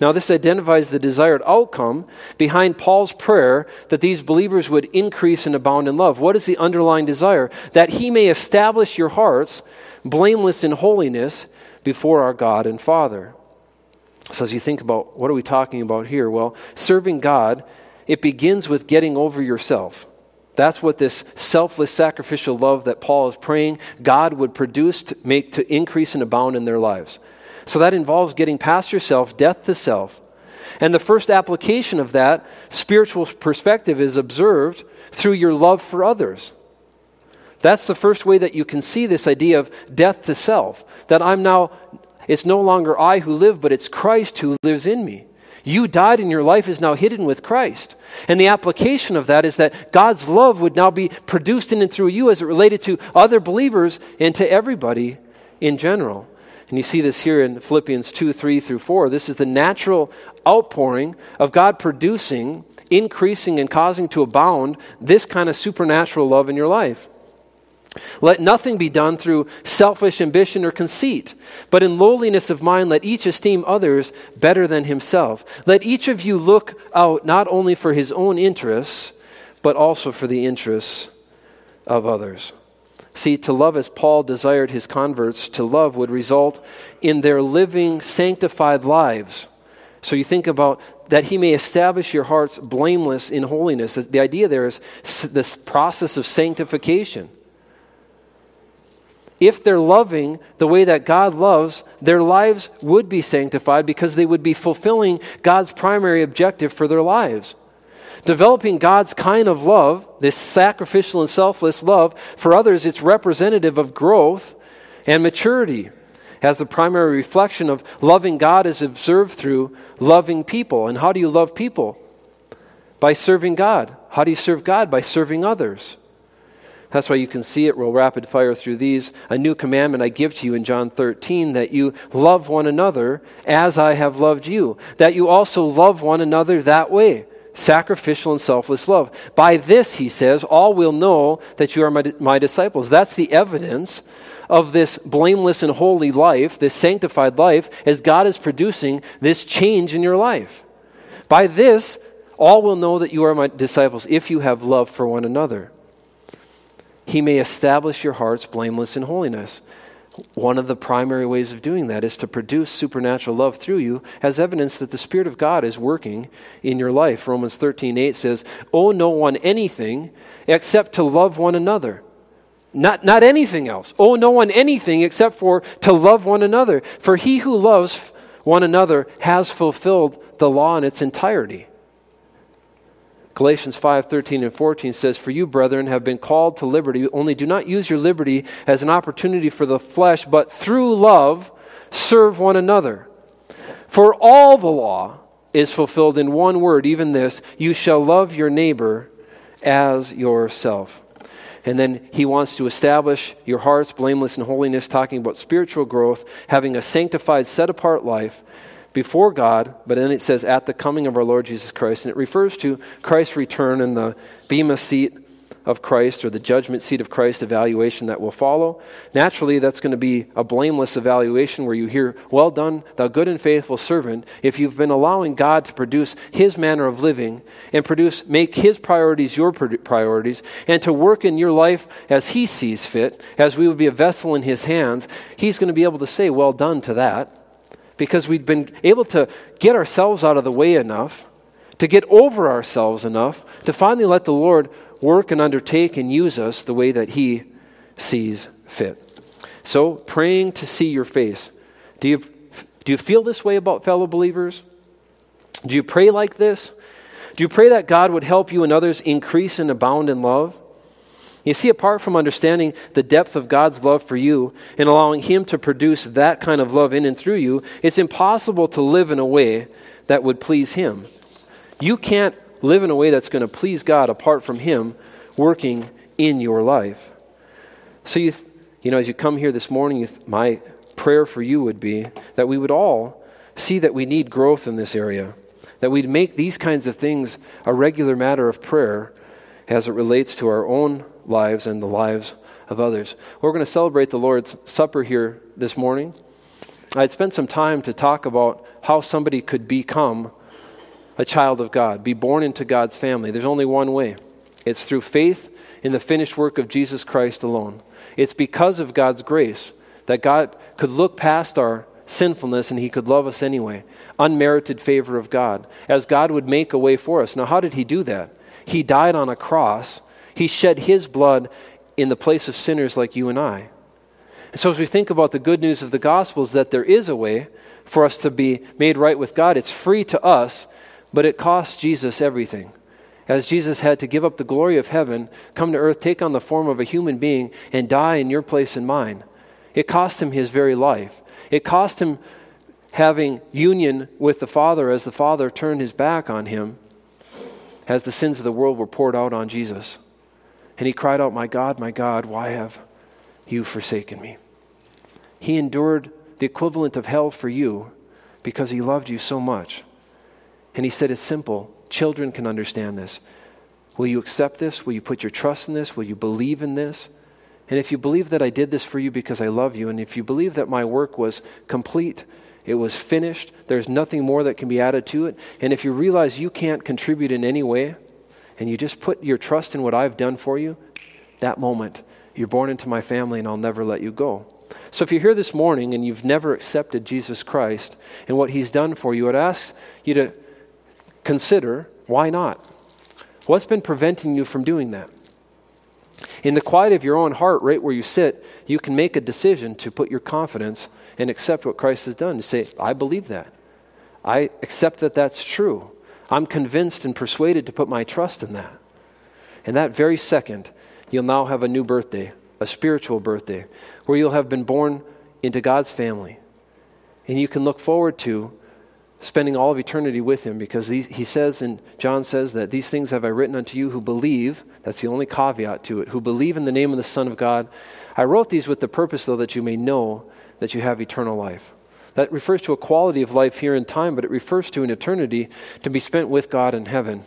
now, this identifies the desired outcome behind Paul's prayer that these believers would increase and abound in love. What is the underlying desire? That he may establish your hearts blameless in holiness before our God and Father. So, as you think about what are we talking about here? Well, serving God, it begins with getting over yourself. That's what this selfless sacrificial love that Paul is praying God would produce to make to increase and abound in their lives. So that involves getting past yourself, death to self. And the first application of that spiritual perspective is observed through your love for others. That's the first way that you can see this idea of death to self. That I'm now, it's no longer I who live, but it's Christ who lives in me. You died and your life is now hidden with Christ. And the application of that is that God's love would now be produced in and through you as it related to other believers and to everybody in general. And you see this here in Philippians 2 3 through 4. This is the natural outpouring of God producing, increasing, and causing to abound this kind of supernatural love in your life. Let nothing be done through selfish ambition or conceit, but in lowliness of mind, let each esteem others better than himself. Let each of you look out not only for his own interests, but also for the interests of others. See, to love as Paul desired his converts to love would result in their living sanctified lives. So you think about that he may establish your hearts blameless in holiness. The, idea there is this process of sanctification. If they're loving the way that God loves, their lives would be sanctified because they would be fulfilling God's primary objective for their lives. Developing God's kind of love, this sacrificial and selfless love, for others, it's representative of growth and maturity. as the primary reflection of loving God is observed through loving people. And how do you love people? By serving God. How do you serve God? By serving others. That's why you can see it real rapid fire through these. A new commandment I give to you in John 13 that you love one another as I have loved you, that you also love one another that way. Sacrificial and selfless love. By this, he says, all will know that you are my, my disciples. That's the evidence of this blameless and holy life, this sanctified life, as God is producing this change in your life. By this, all will know that you are my disciples if you have love for one another he may establish your hearts blameless in holiness. One of the primary ways of doing that is to produce supernatural love through you as evidence that the Spirit of God is working in your life. Romans 13 8 says, Owe no one anything except to love one another. Not, not anything else. Owe no one anything except for to love one another. For he who loves one another has fulfilled the law in its entirety. Galatians 5 13 and 14 says, For you, brethren, have been called to liberty, only do not use your liberty as an opportunity for the flesh, but through love serve one another. For all the law is fulfilled in one word, even this you shall love your neighbor as yourself. And then he wants to establish your hearts blameless in holiness, talking about spiritual growth, having a sanctified, set apart life before God, but then it says at the coming of our Lord Jesus Christ. And it refers to Christ's return and the Bema seat of Christ or the judgment seat of Christ evaluation that will follow. Naturally, that's going to be a blameless evaluation where you hear, Well done, thou good and faithful servant, if you've been allowing God to produce His manner of living and produce, make His priorities your priorities, and to work in your life as He sees fit, as we would be a vessel in His hands, He's going to be able to say, Well done to that because we've been able to get ourselves out of the way enough, to get over ourselves enough, to finally let the Lord work and undertake and use us the way that He sees fit. So, praying to see your face. Do you, do you feel this way about fellow believers? Do you pray like this? Do you pray that God would help you and others increase and abound in love? You see, apart from understanding the depth of God's love for you and allowing Him to produce that kind of love in and through you, it's impossible to live in a way that would please Him. You can't live in a way that's going to please God apart from Him working in your life. So, you, you know, as you come here this morning, th- my prayer for you would be that we would all see that we need growth in this area, that we'd make these kinds of things a regular matter of prayer as it relates to our own lives and the lives of others. We're going to celebrate the Lord's Supper here this morning. I had spent some time to talk about how somebody could become a child of God, be born into God's family. There's only one way it's through faith in the finished work of Jesus Christ alone. It's because of God's grace that God could look past our sinfulness and He could love us anyway. Unmerited favor of God, as God would make a way for us. Now, how did He do that? He died on a cross he shed his blood in the place of sinners like you and I. And so, as we think about the good news of the gospel, is that there is a way for us to be made right with God. It's free to us, but it costs Jesus everything. As Jesus had to give up the glory of heaven, come to earth, take on the form of a human being, and die in your place and mine. It cost him his very life. It cost him having union with the Father as the Father turned his back on him, as the sins of the world were poured out on Jesus. And he cried out, My God, my God, why have you forsaken me? He endured the equivalent of hell for you because he loved you so much. And he said, It's simple. Children can understand this. Will you accept this? Will you put your trust in this? Will you believe in this? And if you believe that I did this for you because I love you, and if you believe that my work was complete, it was finished, there's nothing more that can be added to it, and if you realize you can't contribute in any way, and you just put your trust in what I've done for you, that moment, you're born into my family and I'll never let you go. So if you're here this morning and you've never accepted Jesus Christ and what he's done for you, I'd ask you to consider why not? What's been preventing you from doing that? In the quiet of your own heart, right where you sit, you can make a decision to put your confidence and accept what Christ has done. To say, I believe that. I accept that that's true. I'm convinced and persuaded to put my trust in that. And that very second, you'll now have a new birthday, a spiritual birthday, where you'll have been born into God's family. And you can look forward to spending all of eternity with him because these, he says, and John says, that these things have I written unto you who believe. That's the only caveat to it. Who believe in the name of the Son of God. I wrote these with the purpose, though, that you may know that you have eternal life. That refers to a quality of life here in time, but it refers to an eternity to be spent with God in heaven,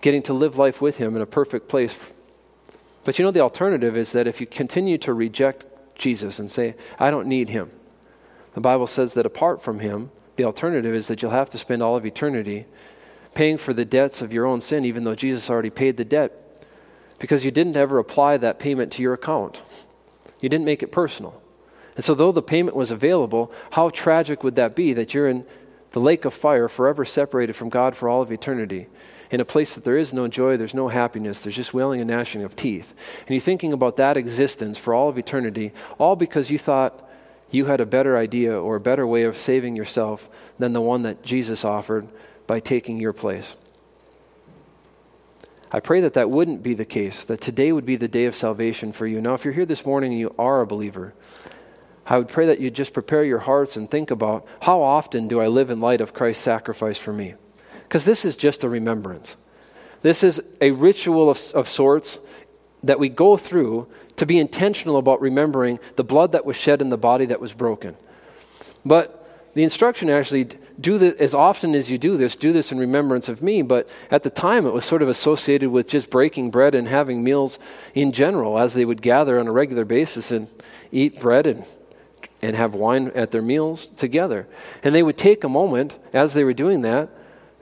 getting to live life with Him in a perfect place. But you know, the alternative is that if you continue to reject Jesus and say, I don't need Him, the Bible says that apart from Him, the alternative is that you'll have to spend all of eternity paying for the debts of your own sin, even though Jesus already paid the debt, because you didn't ever apply that payment to your account. You didn't make it personal. And so, though the payment was available, how tragic would that be that you're in the lake of fire, forever separated from God for all of eternity, in a place that there is no joy, there's no happiness, there's just wailing and gnashing of teeth. And you're thinking about that existence for all of eternity, all because you thought you had a better idea or a better way of saving yourself than the one that Jesus offered by taking your place. I pray that that wouldn't be the case, that today would be the day of salvation for you. Now, if you're here this morning and you are a believer, I would pray that you just prepare your hearts and think about how often do I live in light of Christ's sacrifice for me? Because this is just a remembrance. This is a ritual of, of sorts that we go through to be intentional about remembering the blood that was shed in the body that was broken. But the instruction actually do this as often as you do this, do this in remembrance of me. But at the time, it was sort of associated with just breaking bread and having meals in general, as they would gather on a regular basis and eat bread and and have wine at their meals together. And they would take a moment as they were doing that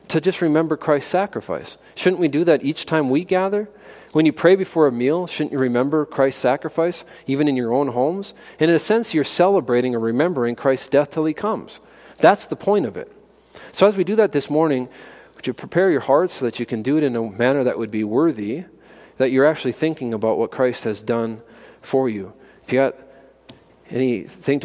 to just remember Christ's sacrifice. Shouldn't we do that each time we gather? When you pray before a meal, shouldn't you remember Christ's sacrifice, even in your own homes? And in a sense, you're celebrating or remembering Christ's death till he comes. That's the point of it. So as we do that this morning, would you prepare your hearts so that you can do it in a manner that would be worthy, that you're actually thinking about what Christ has done for you? If you got anything to